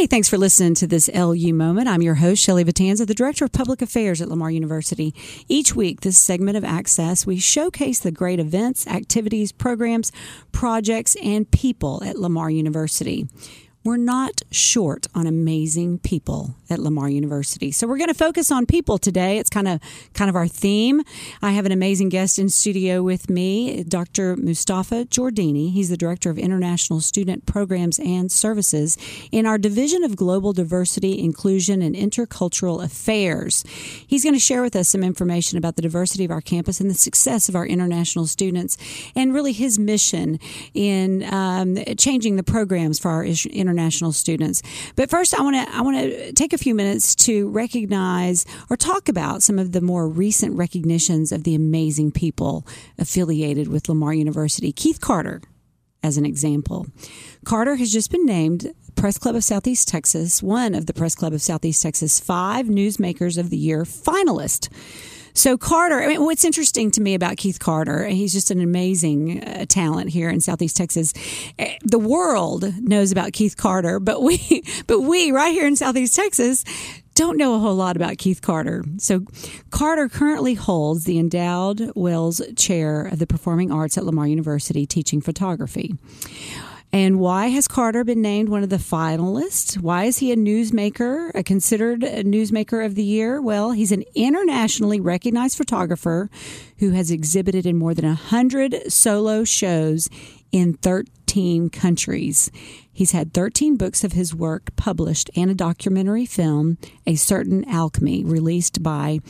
Hey, thanks for listening to this LU moment. I'm your host, Shelley Vitanza, the Director of Public Affairs at Lamar University. Each week, this segment of Access, we showcase the great events, activities, programs, projects, and people at Lamar University we're not short on amazing people at Lamar University. So we're going to focus on people today. It's kind of kind of our theme. I have an amazing guest in studio with me, Dr. Mustafa Jordini. He's the Director of International Student Programs and Services in our Division of Global Diversity, Inclusion, and Intercultural Affairs. He's going to share with us some information about the diversity of our campus and the success of our international students and really his mission in um, changing the programs for our international international students. But first, I want to I want to take a few minutes to recognize or talk about some of the more recent recognitions of the amazing people affiliated with Lamar University. Keith Carter, as an example, Carter has just been named Press Club of Southeast Texas, one of the Press Club of Southeast Texas five Newsmakers of the Year finalist. So Carter, I mean, what's interesting to me about Keith Carter, he's just an amazing uh, talent here in Southeast Texas. Eh, the world knows about Keith Carter, but we, but we right here in Southeast Texas don't know a whole lot about Keith Carter. So, Carter currently holds the Endowed Walles Chair of the Performing Arts at Lamar University, teaching photography. And why has Carter been named one of the finalists? Why is he a newsmaker, a considered newsmaker of the year? Well, he's an internationally recognized photographer who has exhibited in more than 100 solo shows in 13 countries. He's had 13 books of his work published and a documentary film, A Certain Alchemy, released by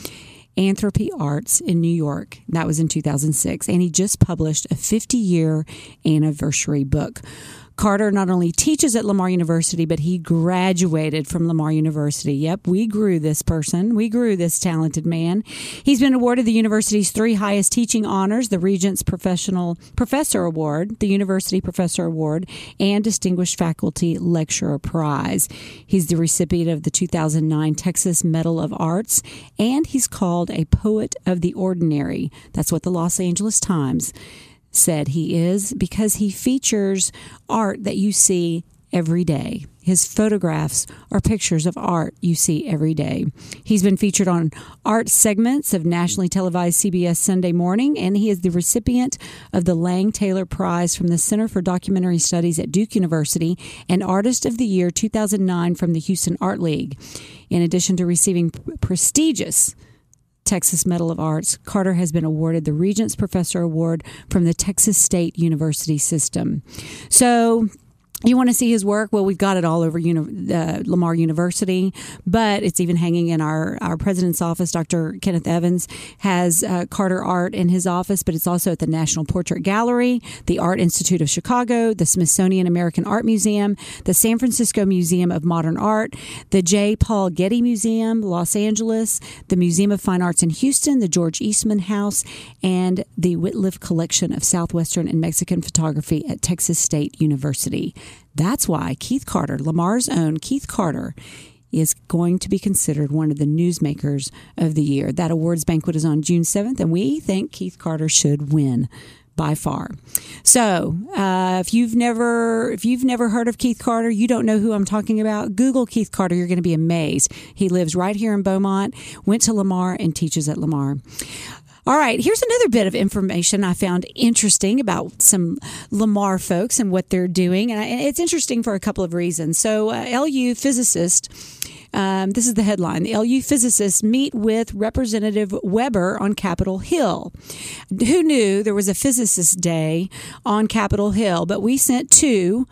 Anthropy Arts in New York. That was in 2006. And he just published a 50 year anniversary book. Carter not only teaches at Lamar University, but he graduated from Lamar University. Yep, we grew this person. We grew this talented man. He's been awarded the university's three highest teaching honors the Regents Professional Professor Award, the University Professor Award, and Distinguished Faculty Lecturer Prize. He's the recipient of the 2009 Texas Medal of Arts, and he's called a Poet of the Ordinary. That's what the Los Angeles Times said he is because he features art that you see every day. His photographs are pictures of art you see every day. He's been featured on art segments of nationally televised CBS Sunday Morning, and he is the recipient of the Lange-Taylor Prize from the Center for Documentary Studies at Duke University and Artist of the Year 2009 from the Houston Art League. In addition to receiving prestigious Texas Medal of Arts, Carter has been awarded the Regents Professor Award from the Texas State University System. So you want to see his work? Well, we've got it all over uni- uh, Lamar University, but it's even hanging in our, our president's office. Dr. Kenneth Evans has uh, Carter Art in his office, but it's also at the National Portrait Gallery, the Art Institute of Chicago, the Smithsonian American Art Museum, the San Francisco Museum of Modern Art, the J. Paul Getty Museum, Los Angeles, the Museum of Fine Arts in Houston, the George Eastman House, and the Wittliff Collection of Southwestern and Mexican Photography at Texas State University. That's why Keith Carter, Lamar's own Keith Carter, is going to be considered one of the newsmakers of the year. That awards banquet is on June 7th, and we think Keith Carter should win by far. So, uh, if you've never if you've never heard of Keith Carter, you don't know who I'm talking about. Google Keith Carter. You're going to be amazed. He lives right here in Beaumont. Went to Lamar and teaches at Lamar. All right, here's another bit of information I found interesting about some Lamar folks and what they're doing. And it's interesting for a couple of reasons. So, uh, LU physicist. Um, this is the headline. The LU physicists meet with Representative Weber on Capitol Hill. Who knew there was a physicist day on Capitol Hill? But we sent two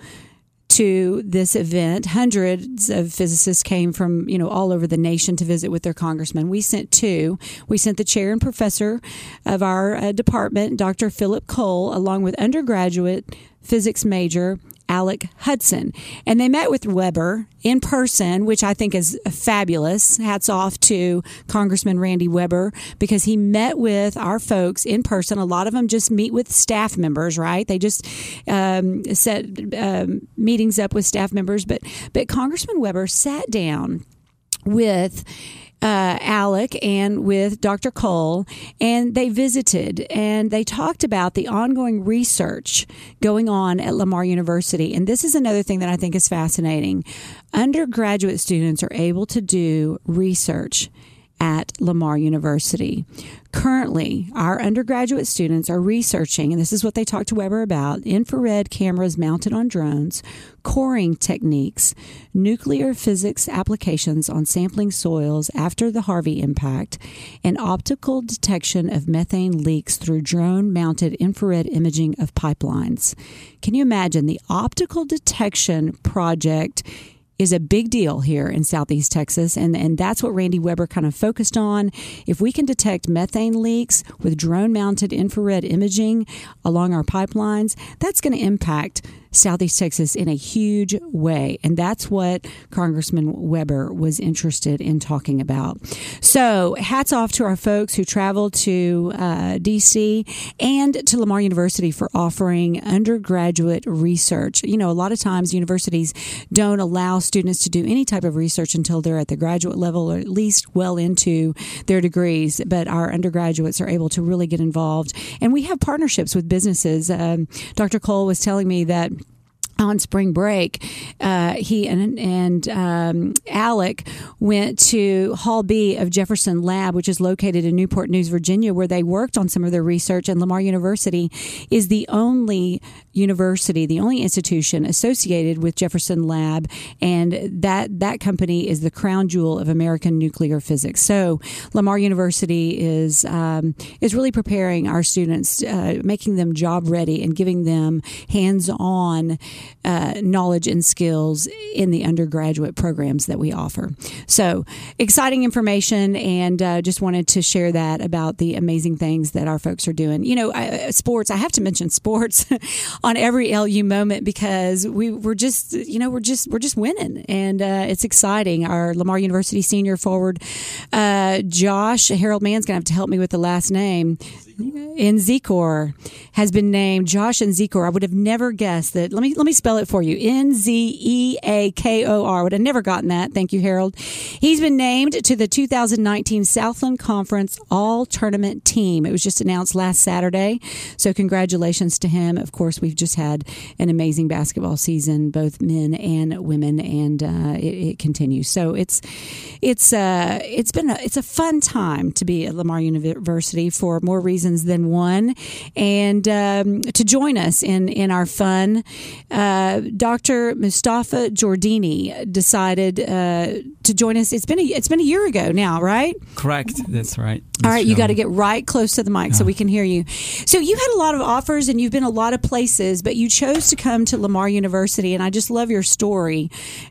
to this event. Hundreds of physicists came from, you know, all over the nation to visit with their congressman. We sent two. We sent the chair and professor of our uh, department, Dr. Philip Cole, along with undergraduate physics major Alec Hudson. And they met with Weber in person, which I think is fabulous. Hats off to Congressman Randy Weber because he met with our folks in person. A lot of them just meet with staff members, right? They just um, set um, meetings up with staff members. But, but Congressman Weber sat down with uh, Alec and with Dr. Cole, and they visited and they talked about the ongoing research going on at Lamar University. And this is another thing that I think is fascinating. Undergraduate students are able to do research at Lamar University. Currently, our undergraduate students are researching, and this is what they talked to Weber about infrared cameras mounted on drones, coring techniques, nuclear physics applications on sampling soils after the Harvey impact, and optical detection of methane leaks through drone mounted infrared imaging of pipelines. Can you imagine the optical detection project? Is a big deal here in Southeast Texas. And, and that's what Randy Weber kind of focused on. If we can detect methane leaks with drone mounted infrared imaging along our pipelines, that's going to impact Southeast Texas in a huge way. And that's what Congressman Weber was interested in talking about. So, hats off to our folks who traveled to uh, D.C. and to Lamar University for offering undergraduate research. You know, a lot of times universities don't allow students to do any type of research until they're at the graduate level or at least well into their degrees. But our undergraduates are able to really get involved. And we have partnerships with businesses. Um, Dr. Cole was telling me that on spring break, uh, he and, and um, Alec went to Hall B of Jefferson Lab, which is located in Newport News, Virginia, where they worked on some of their research. And Lamar University is the only university, the only institution associated with Jefferson Lab, and that that company is the crown jewel of American nuclear physics. So Lamar University is um, is really preparing our students, uh, making them job ready, and giving them hands on uh, knowledge and skills in the undergraduate programs that we offer. So exciting information, and uh, just wanted to share that about the amazing things that our folks are doing. You know, uh, sports. I have to mention sports on every LU moment because we we're just you know we're just we're just winning, and uh, it's exciting. Our Lamar University senior forward uh, Josh Harold Mann's gonna have to help me with the last name. Nzeakor has been named Josh Nzeakor. I would have never guessed that. Let me let me spell it for you. N Z E A K O R. Would have never gotten that. Thank you, Harold. He's been named to the 2019 Southland Conference All Tournament Team. It was just announced last Saturday. So congratulations to him. Of course, we've just had an amazing basketball season, both men and women, and uh, it, it, continues. So it's it's uh, it's been a, it's a fun time to be at Lamar University for more reasons than one, and um, to join us in in our fun. Uh, Dr. Mustafa Jordini decided uh, to join us. It's been a it's been a year ago now, right? Correct. That's right. That's All right, you got to get right close to the mic so we can hear you. So you had a lot of offers and you've been a lot of places, but you chose to come to Lamar University, and I just love your story.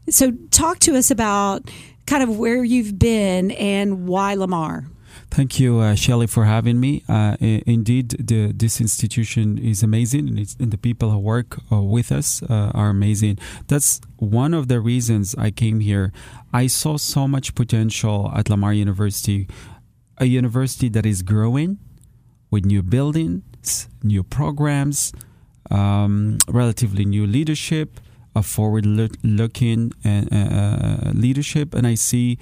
So talk to us about kind of where you've been and why Lamar. Thank you, uh, Shelley, for having me. Uh, indeed, the, this institution is amazing, and, and the people who work uh, with us uh, are amazing. That's one of the reasons I came here. I saw so much potential at Lamar University, a university that is growing with new buildings, new programs, um, relatively new leadership, a forward-looking uh, uh, leadership, and I see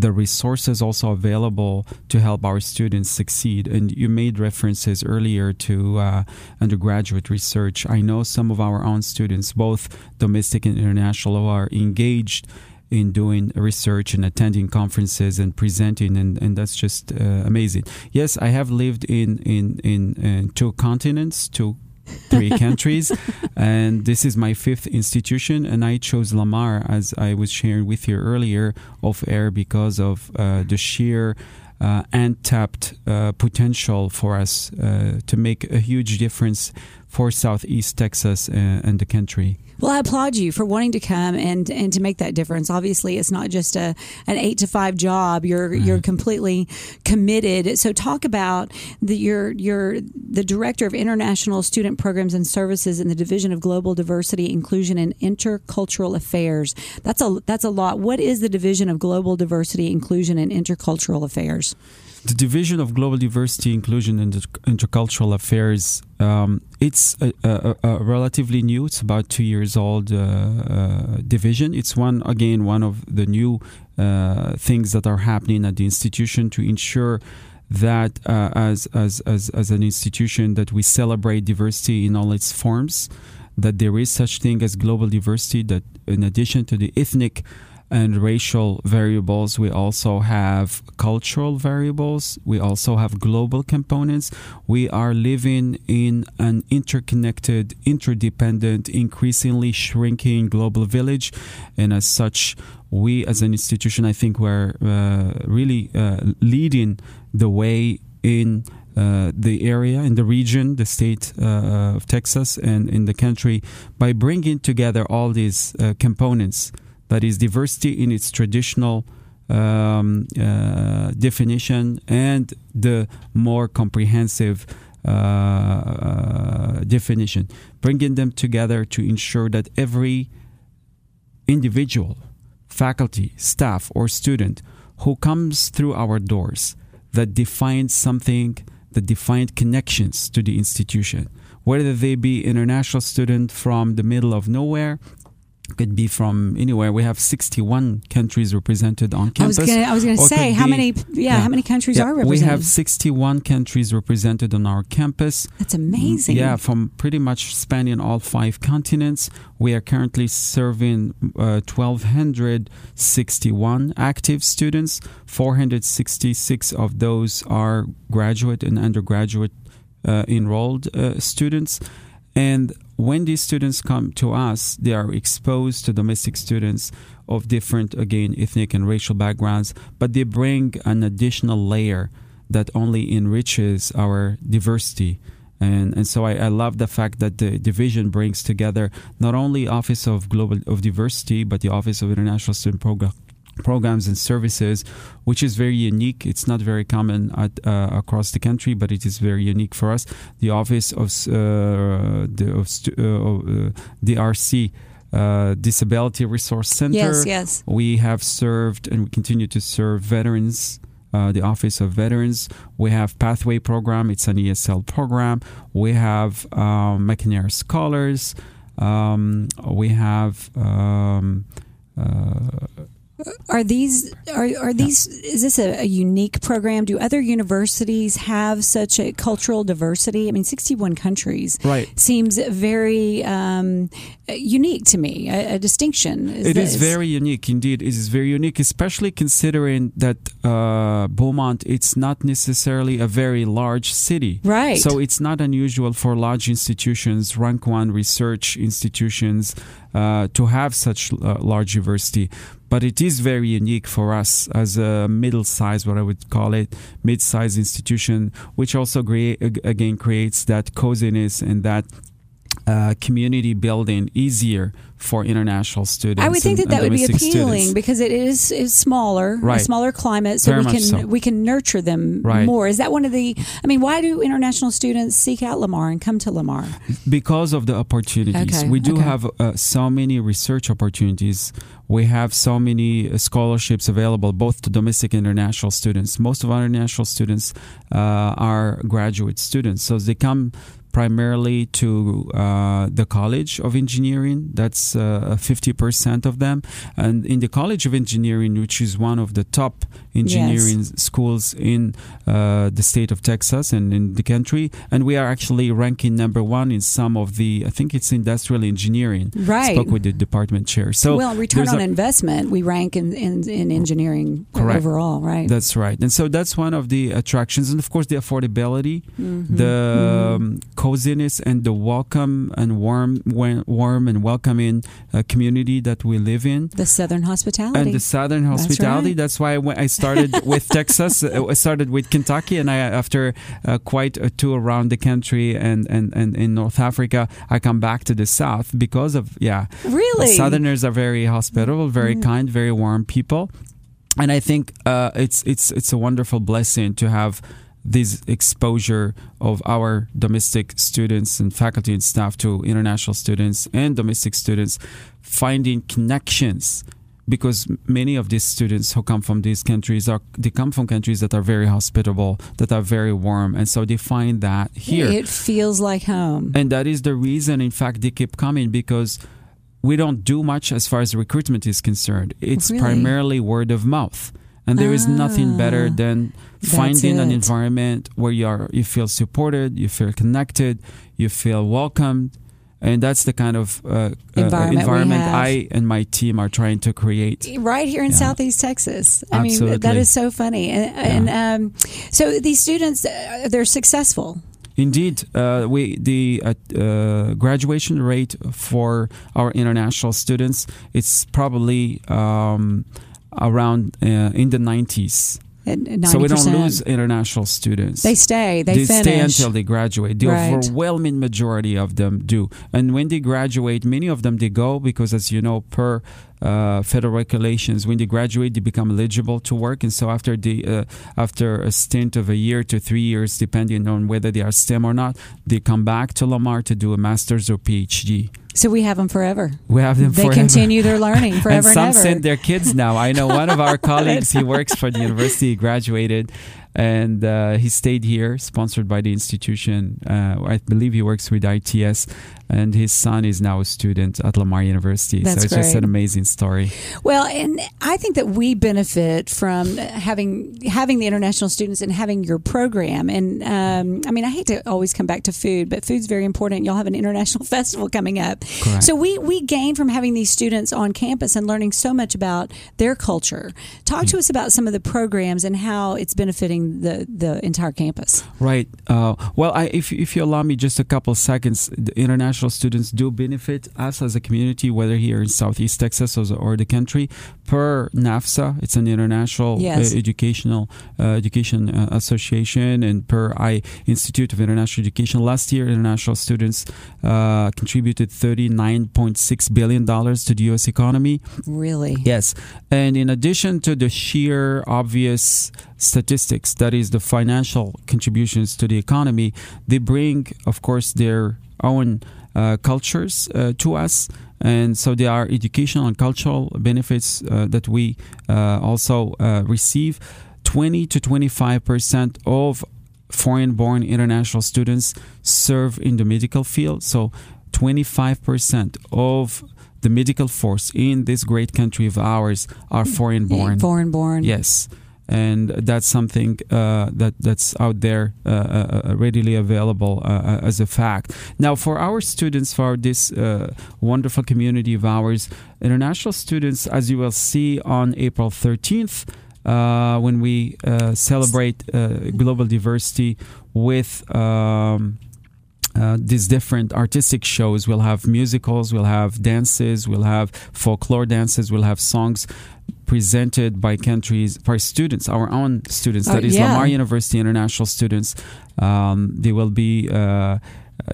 the resources also available to help our students succeed. And you made references earlier to uh, undergraduate research. I know some of our own students, both domestic and international, are engaged in doing research and attending conferences and presenting and, and that's just uh, amazing yes i have lived in in in, in two continents two three countries. And this is my fifth institution. And I chose Lamar, as I was sharing with you earlier off air, because of uh, the sheer uh, untapped uh, potential for us uh, to make a huge difference for Southeast Texas uh, and the country. Well, I applaud you for wanting to come and and to make that difference. Obviously, it's not just a an eight to five job. You're mm-hmm. you're completely committed. So, talk about the you're you're the director of international student programs and services in the Division of Global Diversity, Inclusion, and Intercultural Affairs. That's a that's a lot. What is the Division of Global Diversity, Inclusion, and Intercultural Affairs? The Division of Global Diversity, Inclusion, and Intercultural Affairs. Um, it's a, a, a, relatively new. It's about two years old uh, uh, division. It's one again one of the new uh, things that are happening at the institution to ensure that uh, as, as as as an institution that we celebrate diversity in all its forms. That there is such thing as global diversity. That in addition to the ethnic and racial variables. We also have cultural variables. We also have global components. We are living in an interconnected, interdependent, increasingly shrinking global village. And as such, we as an institution, I think we're uh, really uh, leading the way in uh, the area, in the region, the state uh, of Texas, and in the country by bringing together all these uh, components that is diversity in its traditional um, uh, definition and the more comprehensive uh, uh, definition, bringing them together to ensure that every individual, faculty, staff, or student who comes through our doors that defines something, that defines connections to the institution, whether they be international student from the middle of nowhere could be from anywhere. We have 61 countries represented on campus. I was going to say how be, many yeah, yeah, how many countries yeah, are represented? We have 61 countries represented on our campus. That's amazing. Yeah, from pretty much spanning all five continents. We are currently serving uh, 1261 active students. 466 of those are graduate and undergraduate uh, enrolled uh, students. And when these students come to us, they are exposed to domestic students of different, again, ethnic and racial backgrounds, but they bring an additional layer that only enriches our diversity. And, and so I, I love the fact that the division brings together not only Office of Global of Diversity, but the Office of International Student Program programs and services, which is very unique. It's not very common at, uh, across the country, but it is very unique for us. The Office of uh, the of, uh, DRC. Uh, Disability Resource Center. Yes, yes. We have served and we continue to serve veterans uh, the Office of Veterans. We have Pathway Program. It's an ESL program. We have um, McNair Scholars. Um, we have um, uh, are these are are these is this a, a, unique program? Do other universities have such a cultural diversity? I mean, sixty-one countries right. seems very um, unique to me. A, a distinction. Is it this. is very unique indeed. It is very unique, especially considering that uh, Beaumont it's not necessarily a very large city. Right. So it's not unusual for large institutions, rank one research institutions, uh, to have such uh, large diversity but it is very unique for us as a middle size, what I would call it, mid sized institution, which also again creates that coziness and that uh, community building easier for international students. I would think and, that that would be appealing students. because it is is smaller, right. a smaller climate, so Very we can so. we can nurture them right. more. Is that one of the? I mean, why do international students seek out Lamar and come to Lamar? Because of the opportunities. Okay. We do okay. have uh, so many research opportunities. We have so many uh, scholarships available, both to domestic and international students. Most of our international students uh, are graduate students, so they come primarily to uh, the College of Engineering. That's uh, 50% of them. And in the College of Engineering, which is one of the top engineering yes. schools in uh, the state of Texas and in the country, and we are actually ranking number one in some of the, I think it's industrial engineering. Right. Spoke with the department chair. So well, return on a, investment, we rank in, in, in engineering correct. overall, right? That's right. And so that's one of the attractions. And of course, the affordability, mm-hmm. the mm-hmm. Um, coziness and the welcome and warm, warm and welcoming uh, community that we live in. The Southern hospitality. And the Southern hospitality. That's, right. That's why I started with Texas. I started with Kentucky, and I, after uh, quite a tour around the country and, and, and in North Africa, I come back to the South because of yeah. Really, Southerners are very hospitable, very mm. kind, very warm people, and I think uh, it's it's it's a wonderful blessing to have this exposure of our domestic students and faculty and staff to international students and domestic students, finding connections because many of these students who come from these countries are they come from countries that are very hospitable, that are very warm, and so they find that here it feels like home. And that is the reason, in fact, they keep coming because we don't do much as far as recruitment is concerned. It's Really? primarily word of mouth. And there is nothing better Ah, than finding an environment where you are you feel supported, you feel connected, you feel welcomed, and that's the kind of uh, uh, Environment we environment. I and my team are trying to create. right here in Yeah. Southeast Texas. I mean, that is so funny. And, and um, so these students, uh, they're successful. Indeed, uh, we the uh, uh, graduation rate for our international students it's probably um, around uh, in the 90s. 90%. So we don't lose international students. They stay. They, finish. stay until they graduate. The Right. overwhelming majority of them do. And when they graduate, many of them they go because, as you know, per uh, federal regulations, when they graduate, they become eligible to work. And so after the uh, after a stint of a year to three years, depending on whether they are STEM or not, they come back to Lamar to do a master's or PhD. So we have them forever. We have them They forever. continue their learning forever and and, some ever. send their kids now. I know one of our colleagues. He works for the university. He graduated, and uh, he stayed here, sponsored by the institution. Uh, I believe he works with ITS, and his son is now a student at Lamar University. That's so it's just an amazing story. Well, and I think that we benefit from having having the international students and having your program. And um, I mean, I hate to always come back to food, but food's very important. Y'all have an international festival coming up, Correct. so we we gain from having these students on campus and learning so much about their culture. Talk Mm. to us about some of the programs and how it's benefiting the the entire campus. Right. Uh, well, I, if if you allow me just a couple seconds, the international students do benefit us as a community, whether here in Southeast Texas or, or the country. Per NAFSA, it's an international Yes. uh, educational uh, education uh, association, and per I Institute of International Education. Last year, international students uh, contributed thirty nine point six billion dollars to the U.S. economy. Really, Yes. And in addition to the sheer obvious statistics, that is the financial contributions to the economy, they bring, of course, their own uh, cultures uh, to us. And so there are educational and cultural benefits uh, that we uh, also uh, receive. 20 to 25 percent of foreign born international students serve in the medical field. So 25 percent of the medical force in this great country of ours are foreign born. foreign born. Yes. And that's something uh, that that's out there uh, uh, uh, readily available uh, uh, as a fact. Now, for our students, for this uh, wonderful community of ours, international students, as you will see on April 13th, uh, when we uh, celebrate uh, global diversity with um, uh, these different artistic shows. We'll have musicals, we'll have dances, we'll have folklore dances, we'll have songs presented by countries, by students, our own students, Oh, that is yeah. Lamar University international students. Um, they will be uh, uh,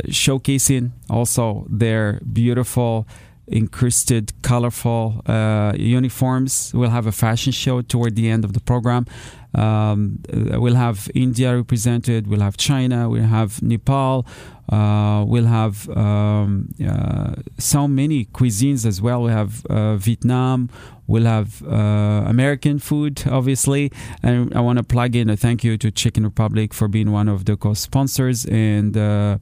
showcasing also their beautiful encrusted, colorful uh, uniforms. We'll have a fashion show toward the end of the program. Um, we'll have India represented. We'll have China. We'll have Nepal. Uh, we'll have um, uh, so many cuisines as well. We have uh, Vietnam. We'll have uh, American food, obviously. And I want to plug in a thank you to Chicken Republic for being one of the co-sponsors and uh,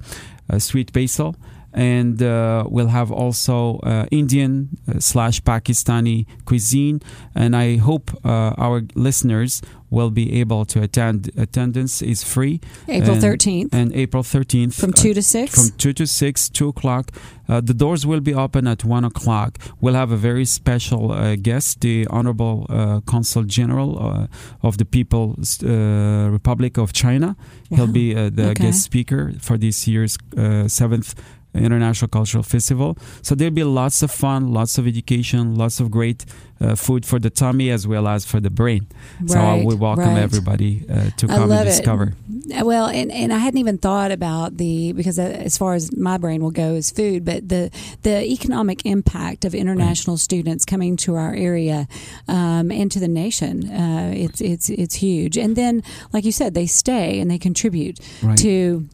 uh, Sweet Basil and uh, we'll have also uh, Indian uh, slash Pakistani cuisine. And I hope uh, our listeners will be able to attend. Attendance is free. April 13th And April 13th. from uh, 2 to 6. from 2 to 6, 2 o'clock. Uh, the doors will be open at 1 o'clock. We'll have a very special uh, guest, the Honorable uh, Consul General uh, of the People's uh, Republic of China. He'll be uh, the Okay. guest speaker for this year's uh, seventh International Cultural Festival. So there'll be lots of fun, lots of education, lots of great uh, food for the tummy as well as for the brain. so Right, we welcome right. everybody uh, to come and discover. Uh, Well, and, and I hadn't even thought about the because uh, as far as my brain will go is food, but the the economic impact of international students coming to our area um, and to the nation, uh, it's it's it's huge. And then, like you said, they stay and they contribute Right. to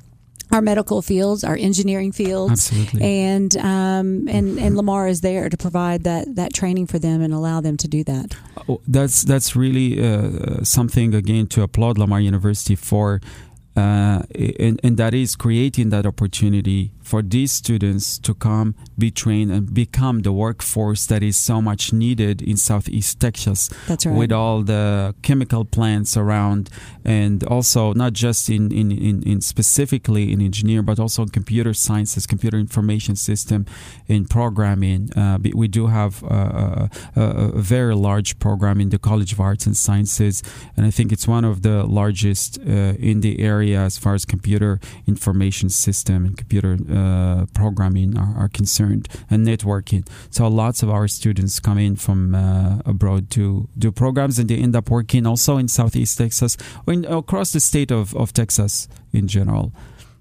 our medical fields, our engineering fields, Absolutely. and um, and and Lamar is there to provide that that training for them and allow them to do that. Oh, that's that's really uh, something again to applaud Lamar University for, uh, and, and that is creating that opportunity for these students to come, be trained, and become the workforce that is so much needed in Southeast Texas. That's right. With all the chemical plants around, and also not just in, in, in, in specifically in engineering, but also in computer sciences, computer information system, in programming. Uh, we do have a, a, a, very large program in the College of Arts and Sciences, and I think it's one of the largest uh, in the area as far as computer information system and computer uh, programming are, are, concerned and networking. So lots of our students come in from uh, abroad to do programs, and they end up working also in Southeast Texas or in, across the state of, of Texas in general.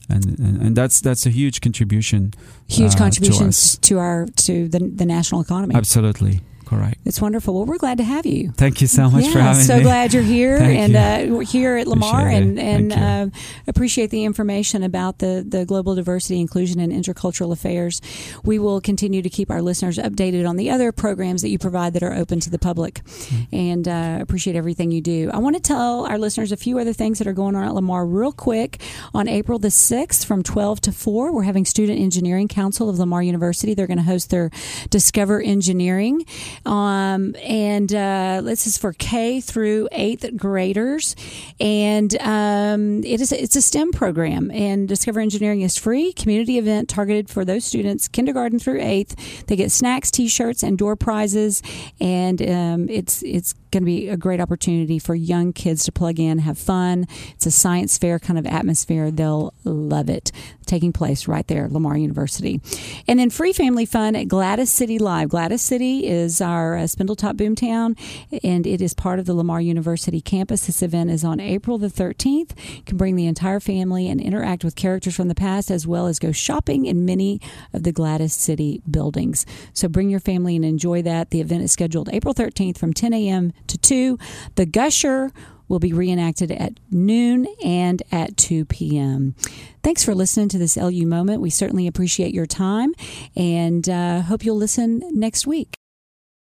And, and, and that's that's a huge contribution. Huge uh, contributions to, to, our to the the national economy. Absolutely. Correct. It's wonderful. Well, we're glad to have you. Thank you so much yeah, for having so me. So glad you're here and uh, we're here at Lamar and, and uh, appreciate the information about the, the global diversity, inclusion, and intercultural affairs. We will continue to keep our listeners updated on the other programs that you provide that are open to the public mm-hmm. and uh, appreciate everything you do. I want to tell our listeners a few other things that are going on at Lamar real quick. On April the 6th from 12 to 4, we're having Student Engineering Council of Lamar University. They're going to host their Discover Engineering. Um, and uh, this is for K through eighth graders, and um, it is it's a STEM program. And Discover Engineering is free community event targeted for those students kindergarten through eighth. They get snacks, T-shirts, and door prizes, and um, it's it's going to be a great opportunity for young kids to plug in, have fun. It's a science fair kind of atmosphere. They'll love it. Taking place right there, Lamar University. And then free family fun at Gladys City Live. Gladys City is our uh, Spindletop Boomtown, and it is part of the Lamar University campus. This event is on April the 13th. You can bring the entire family and interact with characters from the past, as well as go shopping in many of the Gladys City buildings. So bring your family and enjoy that. The event is scheduled April 13th from 10 a.m to 2. The Gusher will be reenacted at noon and at 2 p.m. Thanks for listening to this LU moment. We certainly appreciate your time and uh, hope you'll listen next week.